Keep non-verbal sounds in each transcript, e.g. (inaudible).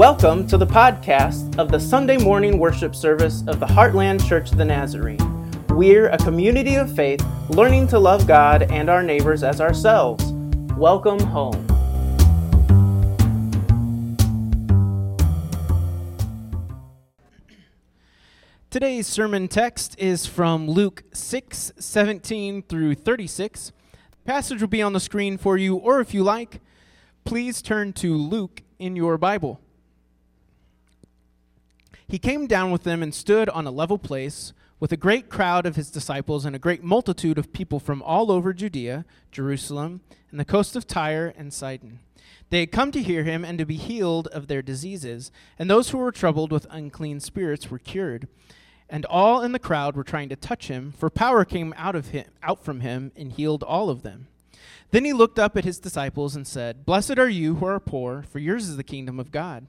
Welcome to the podcast of the Sunday morning worship service of the Heartland Church of the Nazarene. We're a community of faith learning to love God and our neighbors as ourselves. Welcome home. Today's sermon text is from Luke 6 17 through 36. The passage will be on the screen for you, or if you like, please turn to Luke in your Bible. He came down with them and stood on a level place with a great crowd of his disciples and a great multitude of people from all over Judea, Jerusalem, and the coast of Tyre and Sidon. They had come to hear him and to be healed of their diseases, and those who were troubled with unclean spirits were cured. And all in the crowd were trying to touch him, for power came out of him out from him and healed all of them. Then he looked up at his disciples and said, Blessed are you who are poor, for yours is the kingdom of God.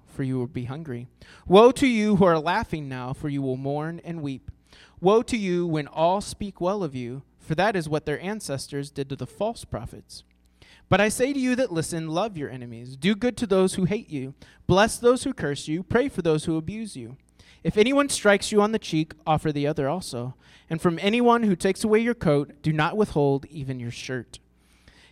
for you will be hungry. Woe to you who are laughing now, for you will mourn and weep. Woe to you when all speak well of you, for that is what their ancestors did to the false prophets. But I say to you that listen, love your enemies, do good to those who hate you, bless those who curse you, pray for those who abuse you. If anyone strikes you on the cheek, offer the other also. And from anyone who takes away your coat, do not withhold even your shirt.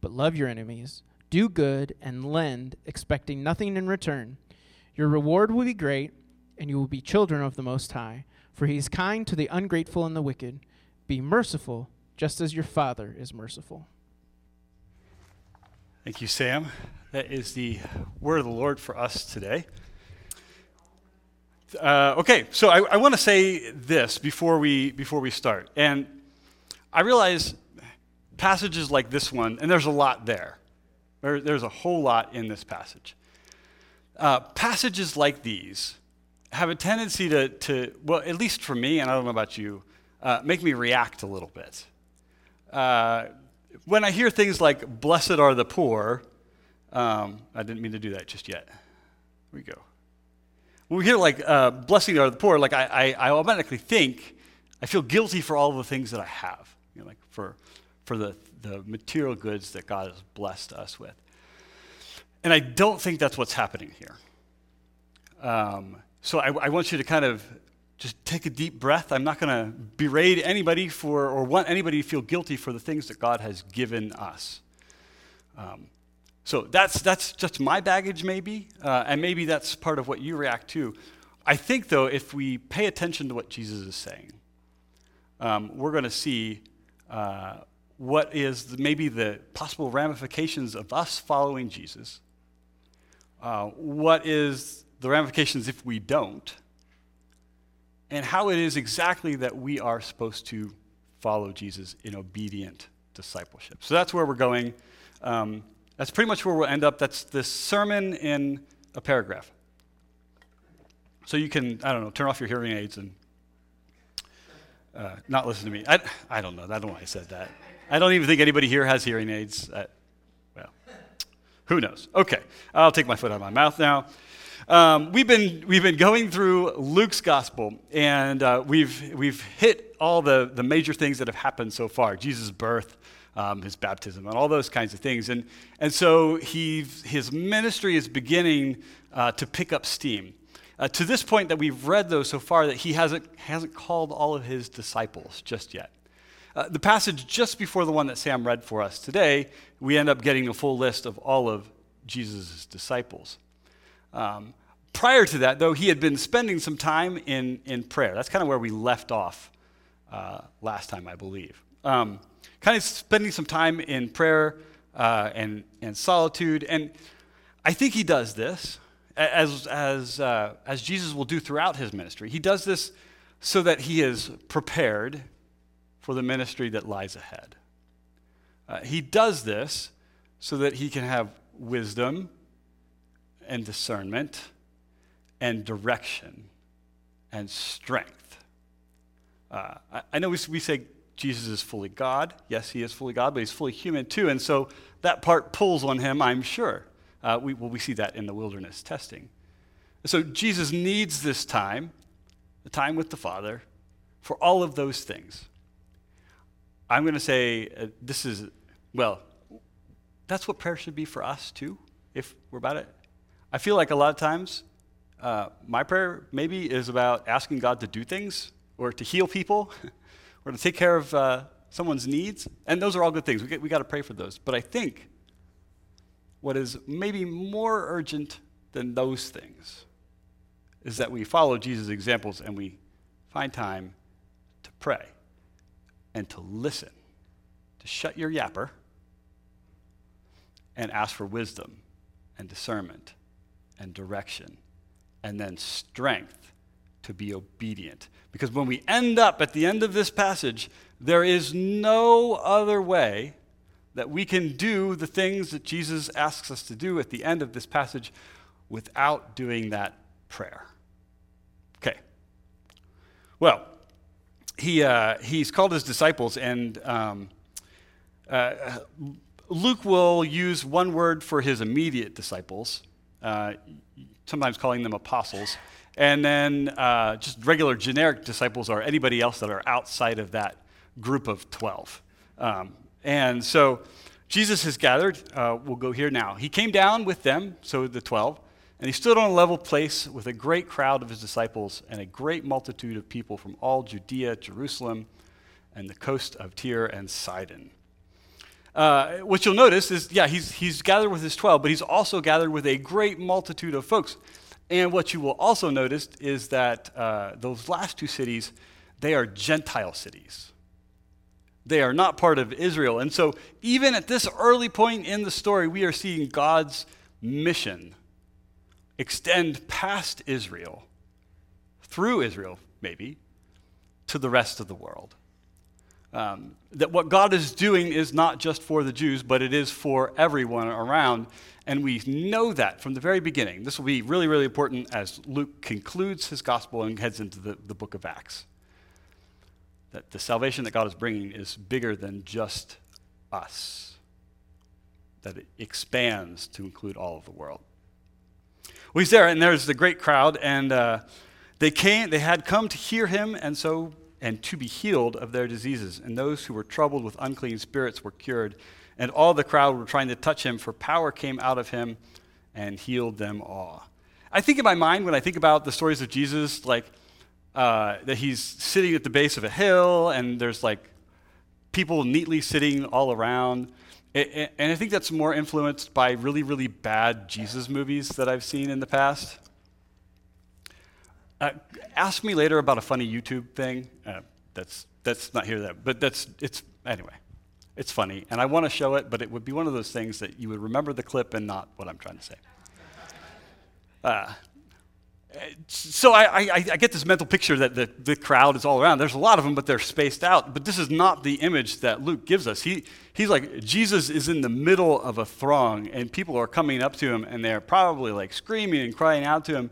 but love your enemies. Do good and lend, expecting nothing in return. Your reward will be great, and you will be children of the Most High, for he is kind to the ungrateful and the wicked. Be merciful, just as your Father is merciful. Thank you, Sam. That is the word of the Lord for us today. Uh, okay, so I, I want to say this before we before we start, and I realize passages like this one, and there's a lot there. there there's a whole lot in this passage. Uh, passages like these have a tendency to, to, well, at least for me, and I don't know about you, uh, make me react a little bit. Uh, when I hear things like, blessed are the poor, um, I didn't mean to do that just yet. Here we go. When we hear like, uh, blessing are the poor, like I, I, I automatically think, I feel guilty for all the things that I have. You know, like for for the, the material goods that God has blessed us with. And I don't think that's what's happening here. Um, so I, I, want you to kind of just take a deep breath. I'm not going to berate anybody for or want anybody to feel guilty for the things that God has given us. Um, so that's, that's just my baggage, maybe, uh, and maybe that's part of what you react to. I think, though, if we pay attention to what Jesus is saying, um, we're going to see uh, what is maybe the possible ramifications of us following Jesus, uh, what is the ramifications if we don't, and how it is exactly that we are supposed to follow Jesus in obedient discipleship. So that's where we're going. Um, that's pretty much where we'll end up. That's this sermon in a paragraph. So you can, I don't know, turn off your hearing aids and uh, not listen to me. I, I don't know. I don't know why I said that. I don't even think anybody here has hearing aids. Uh, well, who knows? Okay, I'll take my foot out of my mouth now. Um, we've, been, we've been going through Luke's gospel, and uh, we've, we've hit all the, the major things that have happened so far Jesus' birth, um, his baptism, and all those kinds of things. And, and so he, his ministry is beginning uh, to pick up steam. Uh, to this point that we've read, though, so far, that he hasn't, hasn't called all of his disciples just yet. Uh, the passage just before the one that Sam read for us today, we end up getting a full list of all of Jesus' disciples. Um, prior to that, though, he had been spending some time in, in prayer. That's kind of where we left off uh, last time, I believe. Um, kind of spending some time in prayer uh, and, and solitude. And I think he does this, as, as, uh, as Jesus will do throughout his ministry. He does this so that he is prepared for the ministry that lies ahead. Uh, he does this so that he can have wisdom and discernment and direction and strength. Uh, I, I, know we, we say Jesus is fully God. Yes, he is fully God, but he's fully human too. And so that part pulls on him, I'm sure. Uh, we, well, we see that in the wilderness testing. So Jesus needs this time, the time with the Father, for all of those things. I'm going to say uh, this is, well, that's what prayer should be for us too, if we're about it. I feel like a lot of times uh, my prayer maybe is about asking God to do things or to heal people (laughs) or to take care of uh, someone's needs. And those are all good things. We, we got to pray for those. But I think what is maybe more urgent than those things is that we follow Jesus' examples and we find time to pray and to listen, to shut your yapper and ask for wisdom and discernment and direction and then strength to be obedient. Because when we end up at the end of this passage, there is no other way that we can do the things that Jesus asks us to do at the end of this passage without doing that prayer. Okay. Well, he, uh, he's called his disciples, and um, uh, Luke will use one word for his immediate disciples, uh, sometimes calling them apostles. And then uh, just regular generic disciples are anybody else that are outside of that group of 12. Um, and so Jesus has gathered. Uh, we'll go here now. He came down with them, so the 12, and he stood on a level place with a great crowd of his disciples and a great multitude of people from all Judea, Jerusalem, and the coast of Tyre and Sidon. Uh, what you'll notice is, yeah, he's, he's gathered with his 12, but he's also gathered with a great multitude of folks. And what you will also notice is that uh, those last two cities, they are Gentile cities. They are not part of Israel. And so, even at this early point in the story, we are seeing God's mission extend past Israel, through Israel, maybe, to the rest of the world. Um, that what God is doing is not just for the Jews, but it is for everyone around. And we know that from the very beginning. This will be really, really important as Luke concludes his gospel and heads into the, the book of Acts. That the salvation that God is bringing is bigger than just us, that it expands to include all of the world. Well, he's there, and there's the great crowd, and uh, they came, they had come to hear him, and so and to be healed of their diseases. And those who were troubled with unclean spirits were cured. And all the crowd were trying to touch him, for power came out of him and healed them all. I think in my mind, when I think about the stories of Jesus, like uh, that he's sitting at the base of a hill and there's like people neatly sitting all around. And I think that's more influenced by really, really bad Jesus movies that I've seen in the past. Uh, ask me later about a funny YouTube thing. Uh, that's that's not here that, but that's it's anyway. It's funny, and I want to show it, but it would be one of those things that you would remember the clip and not what I'm trying to say. Uh, so I, I, I, get this mental picture that the, the crowd is all around. There's a lot of them, but they're spaced out. But this is not the image that Luke gives us. He, he's like, Jesus is in the middle of a throng, and people are coming up to him, and they're probably like screaming and crying out to him.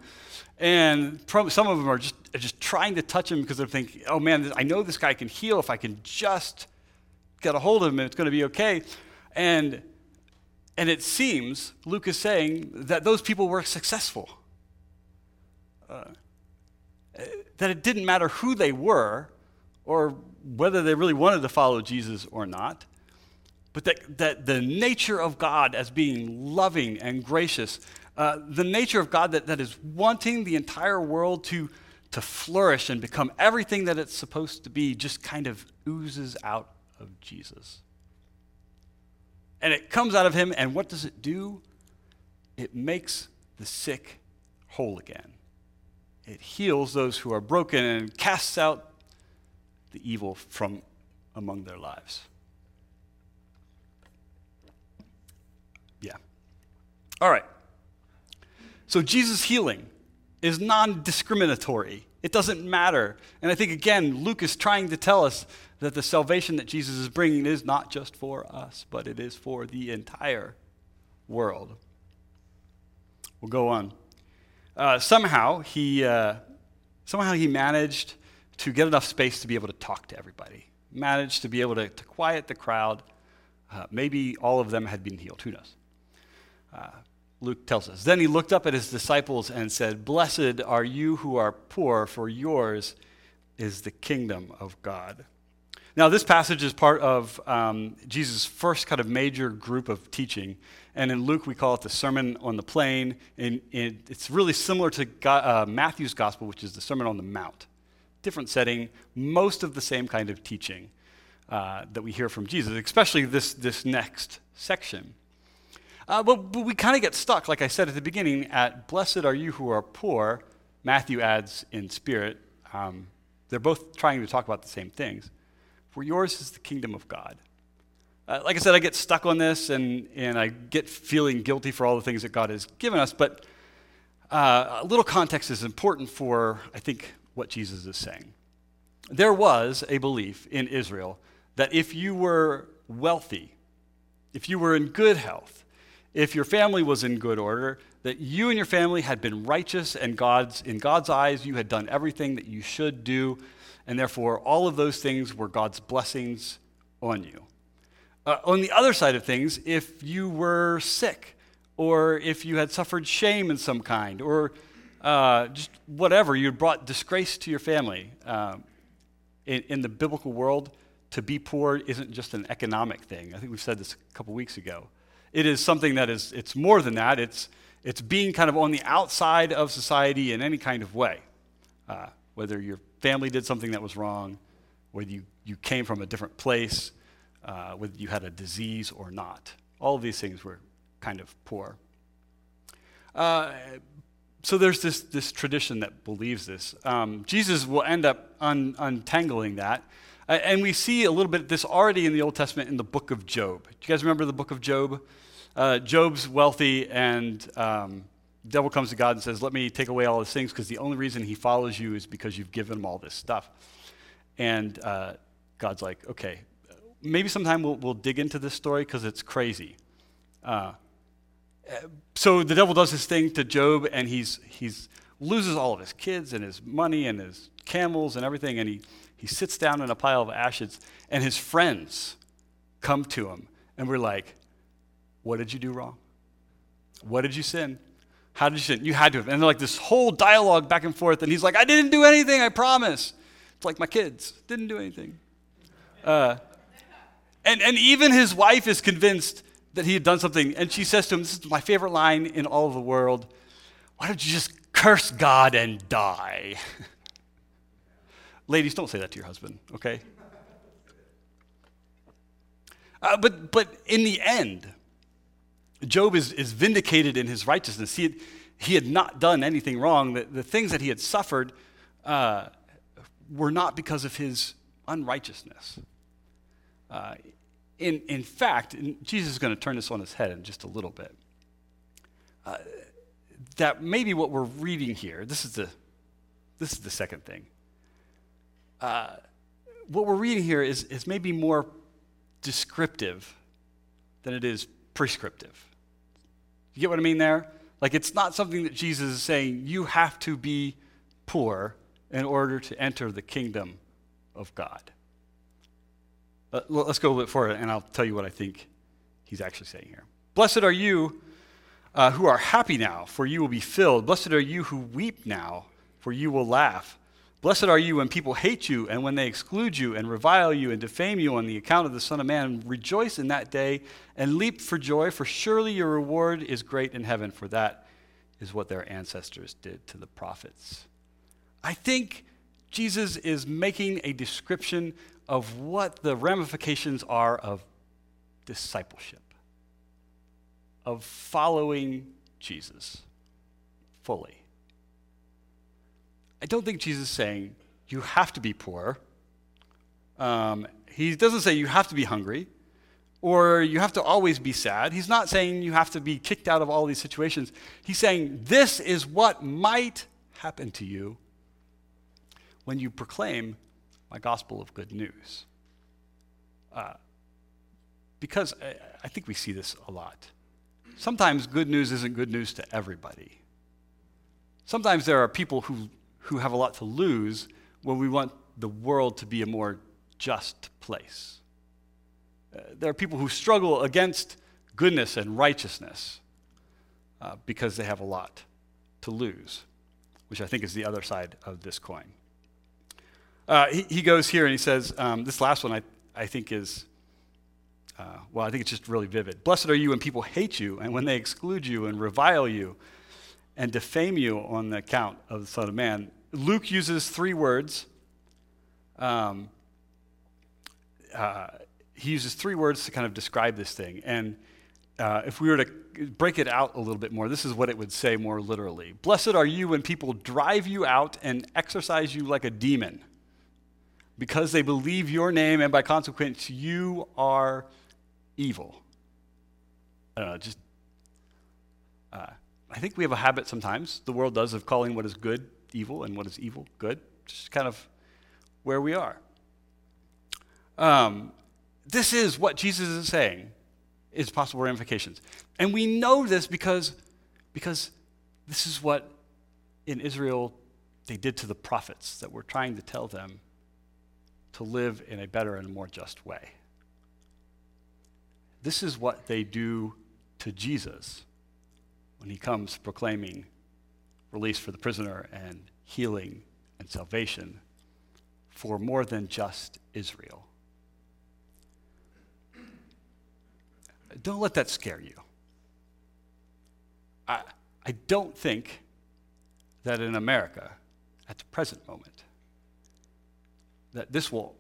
And some of them are just, are just trying to touch him because they're thinking, oh man, I know this guy can heal if I can just get a hold of him it's going to be okay. And, and it seems, Luke is saying, that those people were successful. Uh, that it didn't matter who they were or whether they really wanted to follow Jesus or not, but that, that the nature of God as being loving and gracious uh, the nature of God that, that is wanting the entire world to, to flourish and become everything that it's supposed to be just kind of oozes out of Jesus. And it comes out of him, and what does it do? It makes the sick whole again. It heals those who are broken and casts out the evil from among their lives. Yeah. All right. So Jesus' healing is non discriminatory. It doesn't matter. And I think, again, Luke is trying to tell us that the salvation that Jesus is bringing is not just for us, but it is for the entire world. We'll go on. Uh, somehow, he, uh, somehow he managed to get enough space to be able to talk to everybody, managed to be able to, to quiet the crowd. Uh, maybe all of them had been healed. Who knows? Uh, Luke tells us. Then he looked up at his disciples and said, Blessed are you who are poor, for yours is the kingdom of God. Now, this passage is part of um, Jesus' first kind of major group of teaching. And in Luke, we call it the Sermon on the Plain. And, it's really similar to God, uh, Matthew's Gospel, which is the Sermon on the Mount. Different setting, most of the same kind of teaching uh, that we hear from Jesus, especially this, this next section. Uh, but, but we kind of get stuck, like I said at the beginning, at blessed are you who are poor. Matthew adds in spirit. Um, they're both trying to talk about the same things. For yours is the kingdom of God. Uh, like I said, I get stuck on this and, and I get feeling guilty for all the things that God has given us, but uh, a little context is important for, I think, what Jesus is saying. There was a belief in Israel that if you were wealthy, if you were in good health, if your family was in good order, that you and your family had been righteous and God's, in God's eyes, you had done everything that you should do, and therefore all of those things were God's blessings on you. Uh, on the other side of things, if you were sick, or if you had suffered shame in some kind, or uh, just whatever, you brought disgrace to your family. Uh, in, in the biblical world, to be poor isn't just an economic thing. I think we've said this a couple weeks ago. It is something that is, it's more than that. It's, it's being kind of on the outside of society in any kind of way. Uh, whether your family did something that was wrong, whether you, you came from a different place, uh, whether you had a disease or not. All of these things were kind of poor. Uh, so there's this, this tradition that believes this. Um, Jesus will end up un, untangling that. Uh, and we see a little bit of this already in the Old Testament in the book of Job. Do you guys remember the book of Job? Uh, Job's wealthy, and um, devil comes to God and says, Let me take away all his things because the only reason he follows you is because you've given him all this stuff. And uh, God's like, Okay, maybe sometime we'll, we'll dig into this story because it's crazy. Uh, so the devil does his thing to Job, and he's, he's loses all of his kids and his money and his camels and everything, and he, he sits down in a pile of ashes, and his friends come to him, and we're like, what did you do wrong? What did you sin? How did you sin? You had to have. And they're like this whole dialogue back and forth. And he's like, I didn't do anything, I promise. It's like my kids didn't do anything. Uh, and, and even his wife is convinced that he had done something. And she says to him, This is my favorite line in all of the world. Why don't you just curse God and die? (laughs) Ladies, don't say that to your husband, okay? Uh, but, but in the end, Job is, is vindicated in his righteousness. He had, he had not done anything wrong. The, the things that he had suffered uh, were not because of his unrighteousness. Uh, in, in fact, Jesus is going to turn this on his head in just a little bit. Uh, that maybe what we're reading here, this is the, this is the second thing. Uh, what we're reading here is, is maybe more descriptive than it is prescriptive. You get what I mean there? Like, it's not something that Jesus is saying, you have to be poor in order to enter the kingdom of God. Let's go a bit further, and I'll tell you what I think he's actually saying here. Blessed are you uh, who are happy now, for you will be filled. Blessed are you who weep now, for you will laugh. Blessed are you when people hate you and when they exclude you and revile you and defame you on the account of the Son of Man. Rejoice in that day and leap for joy, for surely your reward is great in heaven, for that is what their ancestors did to the prophets. I think Jesus is making a description of what the ramifications are of discipleship, of following Jesus fully. I don't think Jesus is saying you have to be poor. Um, he doesn't say you have to be hungry or you have to always be sad. He's not saying you have to be kicked out of all these situations. He's saying this is what might happen to you when you proclaim my gospel of good news. Uh, because I, I think we see this a lot. Sometimes good news isn't good news to everybody. Sometimes there are people who, who have a lot to lose when we want the world to be a more just place. Uh, there are people who struggle against goodness and righteousness uh, because they have a lot to lose, which I think is the other side of this coin. Uh, he, he, goes here and he says, um, this last one I, I think is, uh, well, I think it's just really vivid. Blessed are you when people hate you and when they exclude you and revile you and defame you on the account of the Son of Man. Luke uses three words. Um, uh, he uses three words to kind of describe this thing. And uh, if we were to break it out a little bit more, this is what it would say more literally Blessed are you when people drive you out and exorcise you like a demon, because they believe your name, and by consequence, you are evil. I don't know, just. Uh, I think we have a habit sometimes, the world does, of calling what is good evil and what is evil good. Just kind of where we are. Um, this is what Jesus is saying is possible ramifications. And we know this because, because this is what in Israel they did to the prophets that were trying to tell them to live in a better and more just way. This is what they do to Jesus when he comes proclaiming release for the prisoner and healing and salvation for more than just Israel. Don't let that scare you. I, I don't think that in America, at the present moment, that this will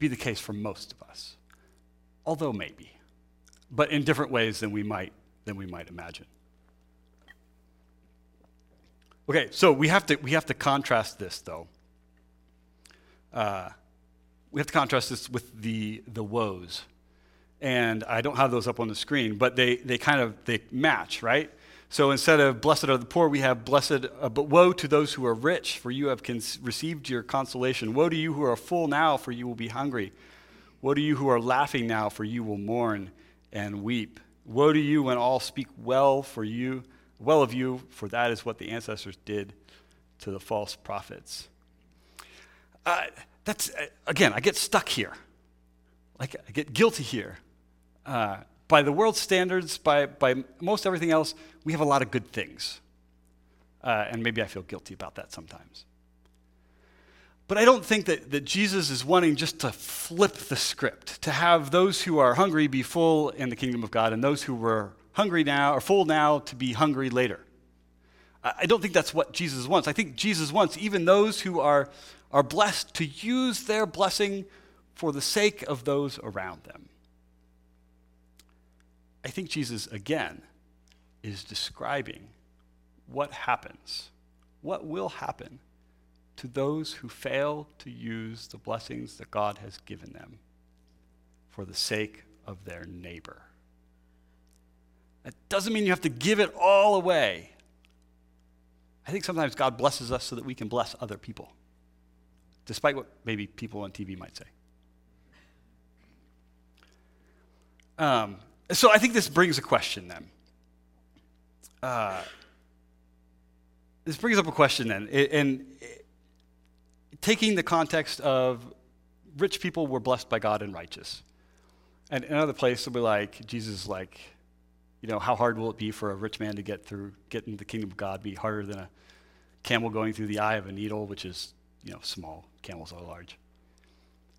be the case for most of us. Although maybe, but in different ways than we might, than we might imagine. Okay, so we have to, we have to contrast this, though. Uh, we have to contrast this with the, the woes and I don't have those up on the screen, but they, they kind of they match, right? So instead of blessed are the poor, we have blessed, uh, but woe to those who are rich, for you have cons- received your consolation. Woe to you who are full now, for you will be hungry. Woe to you who are laughing now, for you will mourn and weep. Woe to you when all speak well for you, well of you, for that is what the ancestors did to the false prophets. Uh, that's uh, again, I get stuck here. Like I get guilty here uh, by the world's standards, by, by most everything else, we have a lot of good things. Uh, and maybe I feel guilty about that sometimes. But I don't think that, that Jesus is wanting just to flip the script, to have those who are hungry be full in the kingdom of God, and those who were hungry now, or full now, to be hungry later. I don't think that's what Jesus wants. I think Jesus wants even those who are, are blessed to use their blessing for the sake of those around them. I think Jesus, again, is describing what happens, what will happen to those who fail to use the blessings that God has given them for the sake of their neighbor. That doesn't mean you have to give it all away. I think sometimes God blesses us so that we can bless other people, despite what maybe people on TV might say. Um, so I think this brings a question then. Uh, this brings up a question then. And taking the context of rich people were blessed by God and righteous. And in another place will be like, Jesus is like, you know, how hard will it be for a rich man to get through, get into the kingdom of God, be harder than a camel going through the eye of a needle, which is, you know, small. Camels are large.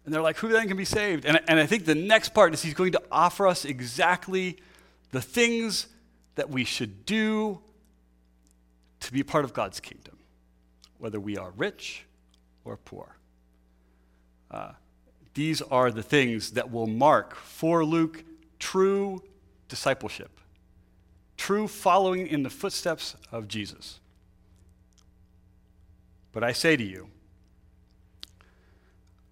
And they're like, who then can be saved? And, and I think the next part is he's going to offer us exactly the things that we should do to be part of God's kingdom, whether we are rich or poor. Uh, these are the things that will mark for Luke true discipleship, true following in the footsteps of Jesus. But I say to you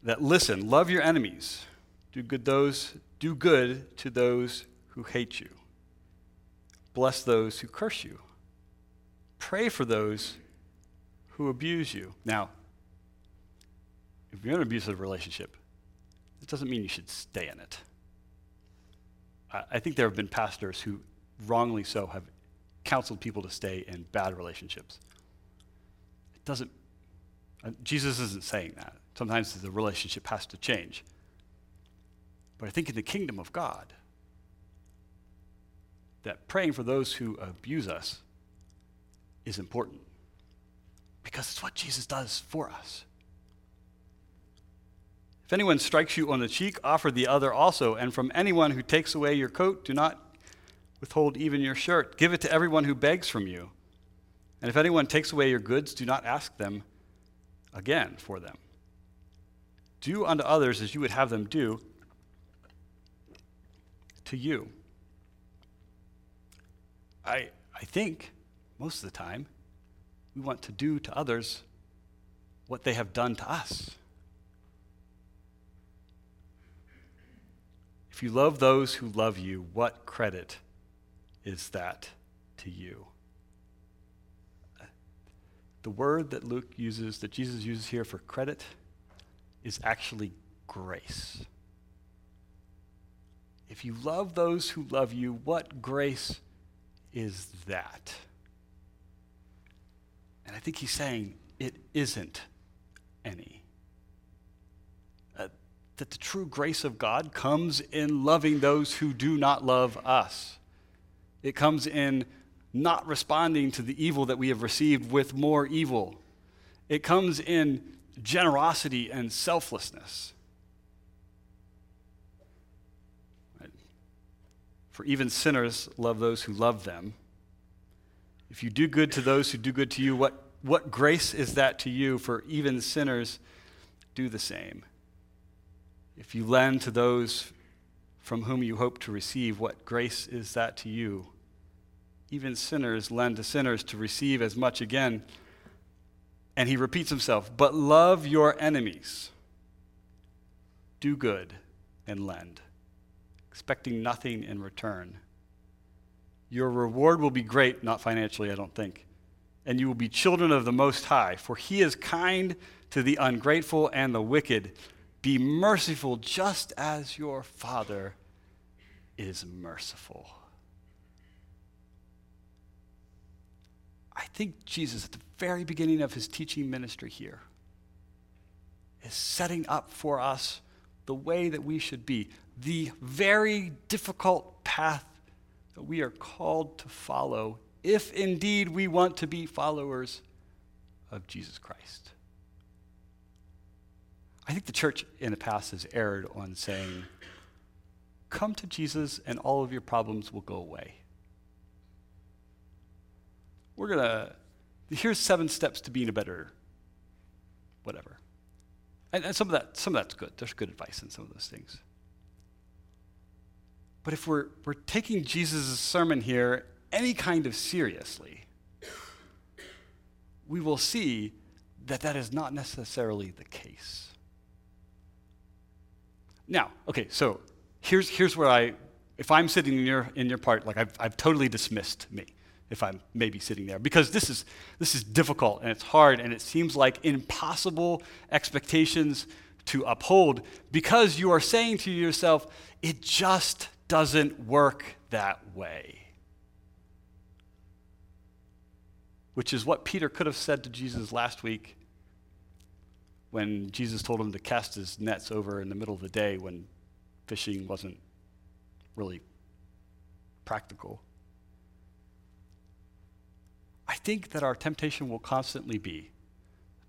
that listen, love your enemies, do good those do good to those who hate you. Bless those who curse you. Pray for those who abuse you. Now, if you're in an abusive relationship, it doesn't mean you should stay in it. I think there have been pastors who, wrongly so, have counseled people to stay in bad relationships. It doesn't, uh, Jesus isn't saying that. Sometimes the relationship has to change. But I think in the kingdom of God, that praying for those who abuse us is important because it's what Jesus does for us. If anyone strikes you on the cheek, offer the other also. And from anyone who takes away your coat, do not withhold even your shirt. Give it to everyone who begs from you. And if anyone takes away your goods, do not ask them again for them. Do unto others as you would have them do to you. I, I think most of the time we want to do to others what they have done to us. If you love those who love you, what credit is that to you? The word that Luke uses, that Jesus uses here for credit, is actually grace. If you love those who love you, what grace is that? And I think he's saying it isn't any uh, that the true grace of God comes in loving those who do not love us. It comes in not responding to the evil that we have received with more evil. It comes in generosity and selflessness. For even sinners love those who love them. If you do good to those who do good to you, what, what grace is that to you? For even sinners do the same. If you lend to those from whom you hope to receive, what grace is that to you? Even sinners lend to sinners to receive as much again. And he repeats himself, but love your enemies. Do good and lend, expecting nothing in return. Your reward will be great, not financially, I don't think. And you will be children of the Most High, for he is kind to the ungrateful and the wicked. Be merciful just as your Father is merciful. I think Jesus, at the very beginning of his teaching ministry here, is setting up for us the way that we should be, the very difficult path that we are called to follow if indeed we want to be followers of Jesus Christ. I think the church in the past has erred on saying, come to Jesus and all of your problems will go away. We're going to, here's seven steps to being a better whatever. And, and, some of that, some of that's good. There's good advice in some of those things. But if we're, we're taking Jesus' sermon here any kind of seriously, we will see that that is not necessarily the case. Now, okay, so here's, here's where I, if I'm sitting in your, in your part, like I've, I've totally dismissed me if I'm maybe sitting there because this is, this is difficult and it's hard and it seems like impossible expectations to uphold because you are saying to yourself, it just doesn't work that way. Which is what Peter could have said to Jesus last week when Jesus told him to cast his nets over in the middle of the day when fishing wasn't really practical. I think that our temptation will constantly be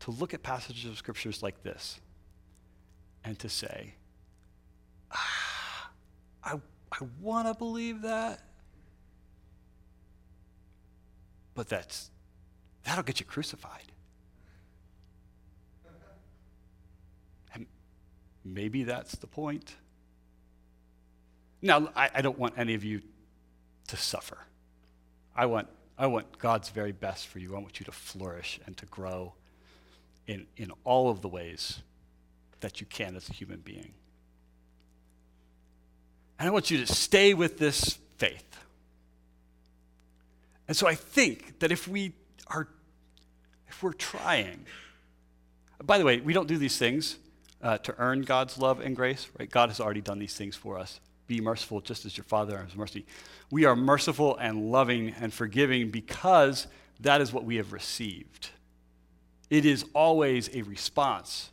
to look at passages of scriptures like this and to say, ah, I, I want to believe that, but that's, that'll get you crucified. Maybe that's the point. Now, I, I, don't want any of you to suffer. I want, I want God's very best for you. I want you to flourish and to grow in, in all of the ways that you can as a human being. And I want you to stay with this faith. And so I think that if we are, if we're trying, by the way, we don't do these things uh, to earn God's love and grace, right? God has already done these things for us. Be merciful just as your Father has mercy. We are merciful and loving and forgiving because that is what we have received. It is always a response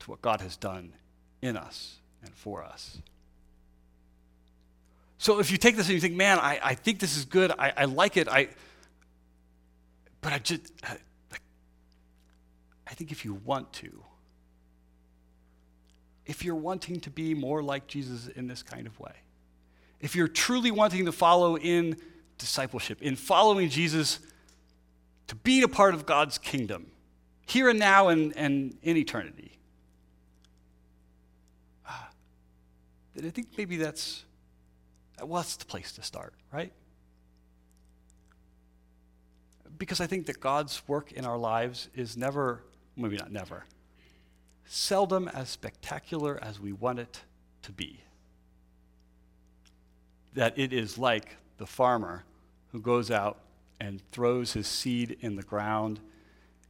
to what God has done in us and for us. So if you take this and you think, man, I, I think this is good, I, I like it, I, but I just, I, I think if you want to, if you're wanting to be more like Jesus in this kind of way, if you're truly wanting to follow in discipleship, in following Jesus to be a part of God's kingdom, here and now and, and in eternity, uh, then I think maybe that's well, that's the place to start, right? Because I think that God's work in our lives is never, maybe not never, seldom as spectacular as we want it to be. That it is like the farmer who goes out and throws his seed in the ground,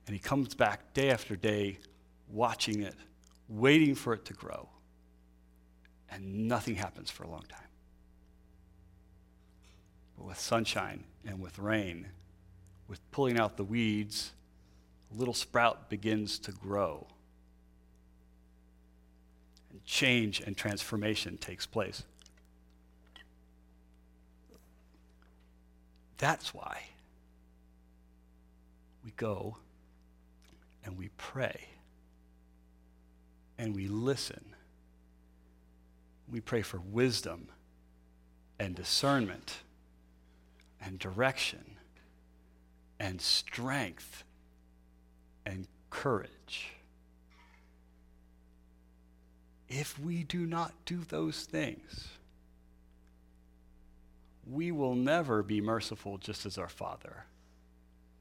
and he comes back day after day watching it, waiting for it to grow, and nothing happens for a long time. But with sunshine and with rain, with pulling out the weeds, a little sprout begins to grow. And change and transformation takes place. That's why we go and we pray and we listen. We pray for wisdom and discernment and direction and strength and courage. If we do not do those things, we will never be merciful just as our Father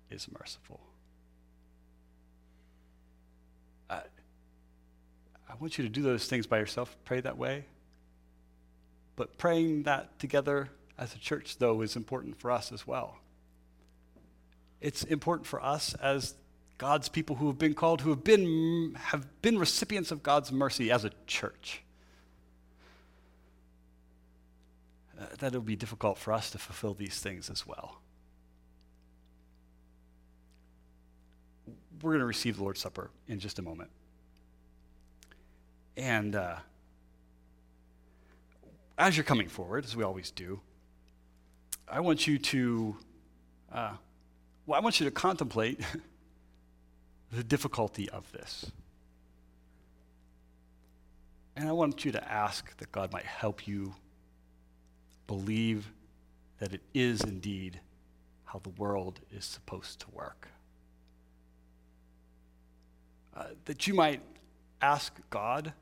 is merciful. I, want you to do those things by yourself, pray that way. But praying that together as a church, though, is important for us as well. It's important for us as God's people who have been called, who have been, have been recipients of God's mercy as a church. Uh, that it'll be difficult for us to fulfill these things as well. We're going to receive the Lord's Supper in just a moment. And uh, as you're coming forward, as we always do, I want you to, uh, well, I want you to contemplate (laughs) the difficulty of this. And I want you to ask that God might help you believe that it is indeed how the world is supposed to work. Uh, that you might ask God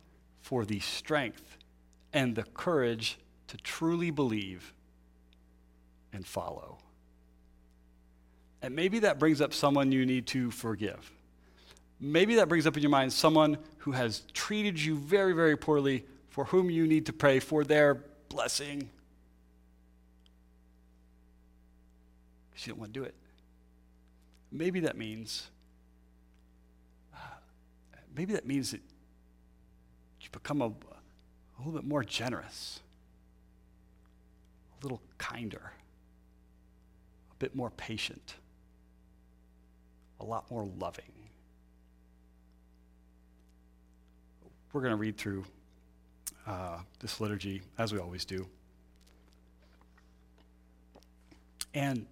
for the strength and the courage to truly believe and follow. And maybe that brings up someone you need to forgive. Maybe that brings up in your mind someone who has treated you very, very poorly, for whom you need to pray for their blessing. Because you don't want to do it. Maybe that means, uh, maybe that means that you become a, a little bit more generous, a little kinder a bit more patient, a lot more loving. We're going to read through uh, this liturgy as we always do. And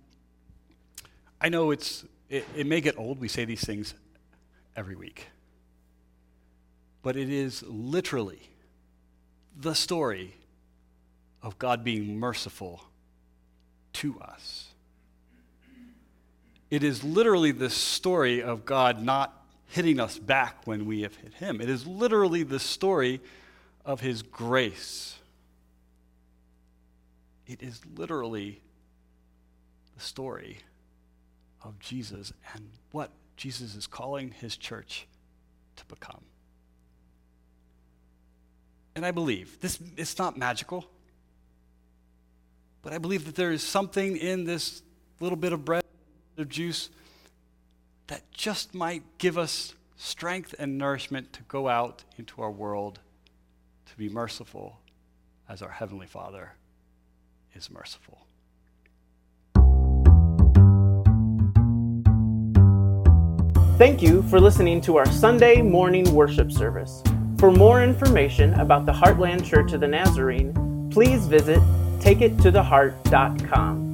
I know it's, it, it may get old, we say these things every week. But it is literally the story of God being merciful to us. It is literally the story of God not hitting us back when we have hit him. It is literally the story of his grace. It is literally the story of Jesus and what Jesus is calling his church to become. And I believe this it's not magical, but I believe that there is something in this little bit of bread, of juice, that just might give us strength and nourishment to go out into our world to be merciful as our Heavenly Father is merciful. Thank you for listening to our Sunday morning worship service. For more information about the Heartland Church of the Nazarene, please visit takeittotheheart.com.